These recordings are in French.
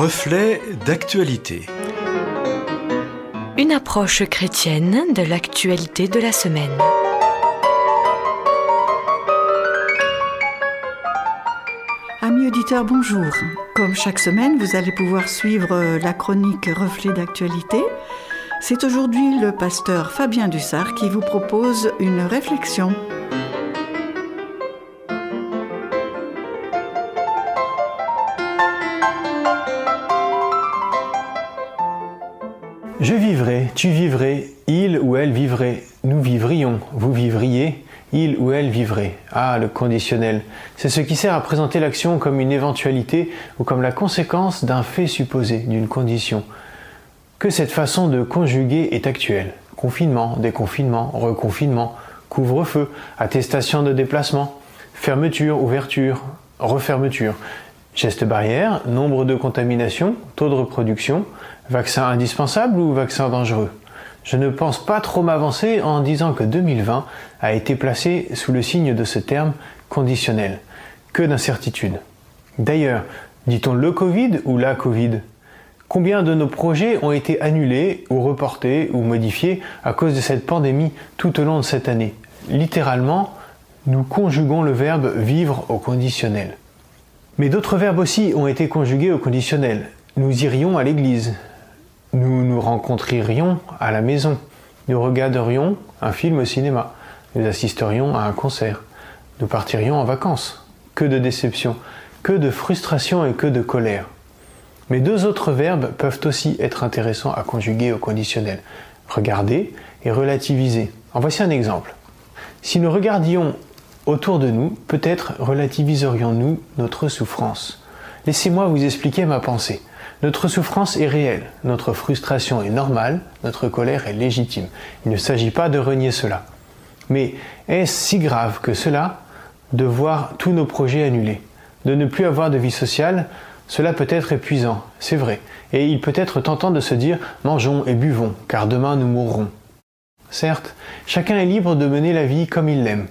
Reflet d'actualité. Une approche chrétienne de l'actualité de la semaine. Amis auditeurs, bonjour. Comme chaque semaine, vous allez pouvoir suivre la chronique Reflet d'actualité. C'est aujourd'hui le pasteur Fabien Dussard qui vous propose une réflexion. Je vivrai, tu vivrais, il ou elle vivrait, nous vivrions, vous vivriez, il ou elle vivrait. Ah, le conditionnel. C'est ce qui sert à présenter l'action comme une éventualité ou comme la conséquence d'un fait supposé, d'une condition. Que cette façon de conjuguer est actuelle. Confinement, déconfinement, reconfinement, couvre-feu, attestation de déplacement, fermeture, ouverture, refermeture, geste barrière, nombre de contaminations, taux de reproduction, vaccin indispensable ou vaccin dangereux? Je ne pense pas trop m'avancer en disant que 2020 a été placé sous le signe de ce terme conditionnel. Que d'incertitudes. D'ailleurs, dit-on le Covid ou la Covid? Combien de nos projets ont été annulés ou reportés ou modifiés à cause de cette pandémie tout au long de cette année? Littéralement, nous conjuguons le verbe vivre au conditionnel. Mais d'autres verbes aussi ont été conjugués au conditionnel. Nous irions à l'église. Nous nous rencontrerions à la maison. Nous regarderions un film au cinéma. Nous assisterions à un concert. Nous partirions en vacances. Que de déception, que de frustration et que de colère. Mais deux autres verbes peuvent aussi être intéressants à conjuguer au conditionnel. Regarder et relativiser. En voici un exemple. Si nous regardions autour de nous, peut-être relativiserions-nous notre souffrance. Laissez-moi vous expliquer ma pensée. Notre souffrance est réelle, notre frustration est normale, notre colère est légitime. Il ne s'agit pas de renier cela. Mais est-ce si grave que cela de voir tous nos projets annulés, de ne plus avoir de vie sociale? Cela peut être épuisant, c'est vrai, et il peut être tentant de se dire mangeons et buvons, car demain nous mourrons. Certes, chacun est libre de mener la vie comme il l'aime.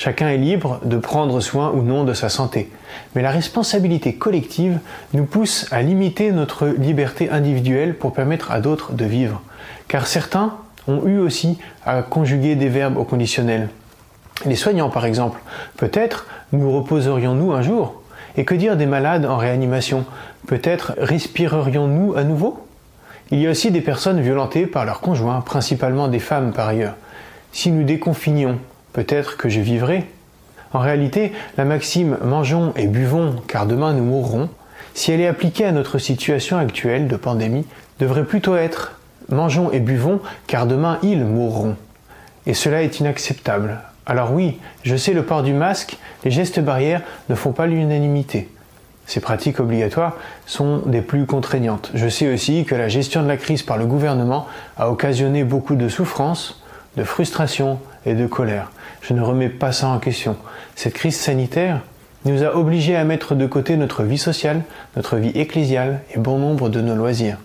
Chacun est libre de prendre soin ou non de sa santé. Mais la responsabilité collective nous pousse à limiter notre liberté individuelle pour permettre à d'autres de vivre. Car certains ont eu aussi à conjuguer des verbes au conditionnel. Les soignants, par exemple. Peut-être nous reposerions-nous un jour? Et que dire des malades en réanimation? Peut-être respirerions-nous à nouveau? Il y a aussi des personnes violentées par leurs conjoints, principalement des femmes par ailleurs. Si nous déconfinions, peut-être que je vivrai. En réalité, la maxime mangeons et buvons car demain nous mourrons, si elle est appliquée à notre situation actuelle de pandémie, devrait plutôt être mangeons et buvons car demain ils mourront. Et cela est inacceptable. Alors oui, je sais le port du masque, les gestes barrières ne font pas l'unanimité. Ces pratiques obligatoires sont des plus contraignantes. Je sais aussi que la gestion de la crise par le gouvernement a occasionné beaucoup de souffrance, de frustration et de colère. Je ne remets pas ça en question. Cette crise sanitaire nous a obligés à mettre de côté notre vie sociale, notre vie ecclésiale et bon nombre de nos loisirs.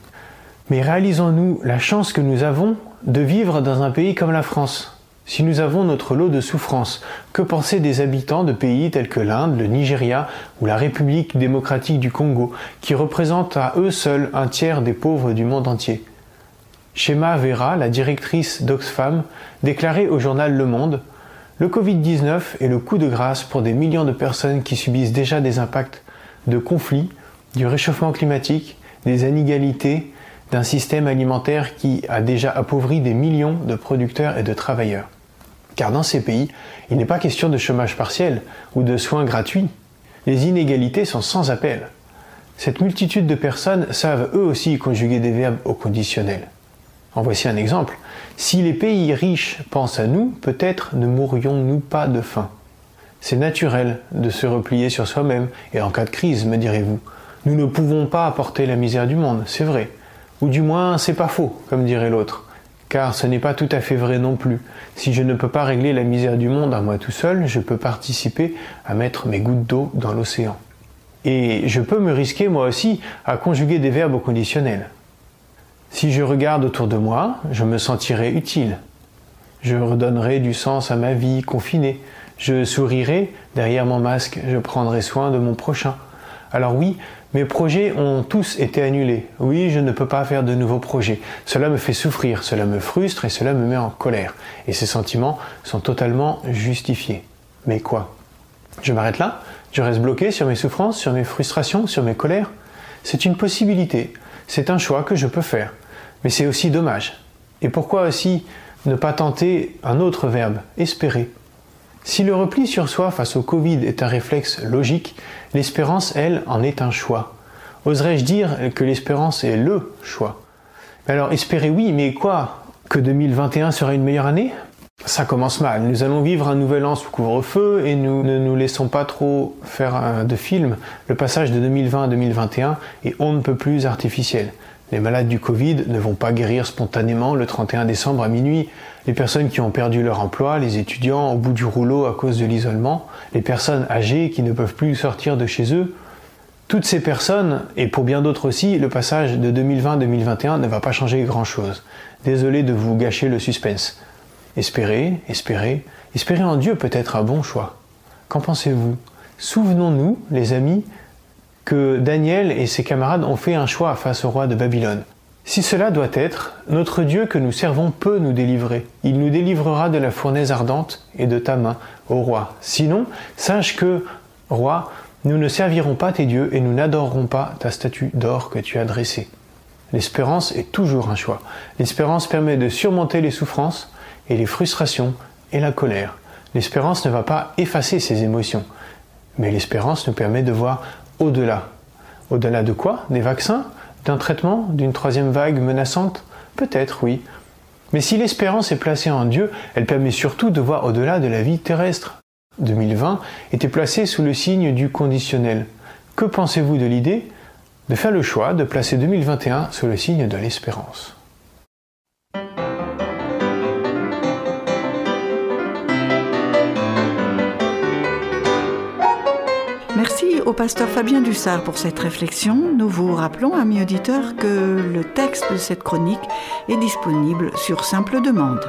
Mais réalisons-nous la chance que nous avons de vivre dans un pays comme la France. Si nous avons notre lot de souffrances, que penser des habitants de pays tels que l'Inde, le Nigeria ou la République démocratique du Congo, qui représentent à eux seuls un tiers des pauvres du monde entier? Shema Vera, la directrice d'Oxfam, déclarait au journal Le Monde le Covid-19 est le coup de grâce pour des millions de personnes qui subissent déjà des impacts de conflits, du réchauffement climatique, des inégalités, d'un système alimentaire qui a déjà appauvri des millions de producteurs et de travailleurs. Car dans ces pays, il n'est pas question de chômage partiel ou de soins gratuits. Les inégalités sont sans appel. Cette multitude de personnes savent eux aussi conjuguer des verbes au conditionnel. En voici un exemple. Si les pays riches pensent à nous, peut-être ne mourrions-nous pas de faim. C'est naturel de se replier sur soi-même, et en cas de crise, me direz-vous. Nous ne pouvons pas apporter la misère du monde, c'est vrai. Ou du moins, c'est pas faux, comme dirait l'autre. Car ce n'est pas tout à fait vrai non plus. Si je ne peux pas régler la misère du monde à moi tout seul, je peux participer à mettre mes gouttes d'eau dans l'océan. Et je peux me risquer moi aussi à conjuguer des verbes au conditionnel. Si je regarde autour de moi, je me sentirai utile. Je redonnerai du sens à ma vie confinée. Je sourirai derrière mon masque, je prendrai soin de mon prochain. Alors oui, Mes projets ont tous été annulés. Oui, je ne peux pas faire de nouveaux projets. Cela me fait souffrir, cela me frustre et cela me met en colère. Et ces sentiments sont totalement justifiés. Mais quoi? Je m'arrête là? Je reste bloqué sur mes souffrances, sur mes frustrations, sur mes colères? C'est une possibilité. C'est un choix que je peux faire. Mais c'est aussi dommage. Et pourquoi aussi ne pas tenter un autre verbe, espérer? Si le repli sur soi face au Covid est un réflexe logique, l'espérance, elle, en est un choix. Oserais-je dire que l'espérance est LE choix? Alors espérer oui, mais quoi? Que 2021 sera une meilleure année? Ça commence mal. Nous allons vivre un nouvel an sous couvre-feu et nous ne nous laissons pas trop faire de film. Le passage de 2020 à 2021 est on ne peut plus artificiel. Les malades du Covid ne vont pas guérir spontanément le 31 décembre à minuit. Les personnes qui ont perdu leur emploi, les étudiants au bout du rouleau à cause de l'isolement, les personnes âgées qui ne peuvent plus sortir de chez eux, toutes ces personnes, et pour bien d'autres aussi, le passage de 2020-2021 ne va pas changer grand-chose. Désolé de vous gâcher le suspense. Espérez, espérez, espérez en Dieu peut être un bon choix. Qu'en pensez-vous? Souvenons-nous, les amis, que Daniel et ses camarades ont fait un choix face au roi de Babylone. Si cela doit être, notre Dieu que nous servons peut nous délivrer. Il nous délivrera de la fournaise ardente et de ta main, ô roi. Sinon, sache que, roi, nous ne servirons pas tes dieux et nous n'adorerons pas ta statue d'or que tu as dressée. L'espérance est toujours un choix. L'espérance permet de surmonter les souffrances et les frustrations et la colère. L'espérance ne va pas effacer ces émotions, mais l'espérance nous permet de voir au-delà. Au-delà de quoi? Des vaccins? D'un traitement? D'une troisième vague menaçante? Peut-être, oui. Mais si l'espérance est placée en Dieu, elle permet surtout de voir au-delà de la vie terrestre. 2020 était placé sous le signe du conditionnel. Que pensez-vous de l'idée? De faire le choix de placer 2021 sous le signe de l'espérance au pasteur Fabien Dussard pour cette réflexion. Nous vous rappelons, amis auditeurs, que le texte de cette chronique est disponible sur simple demande.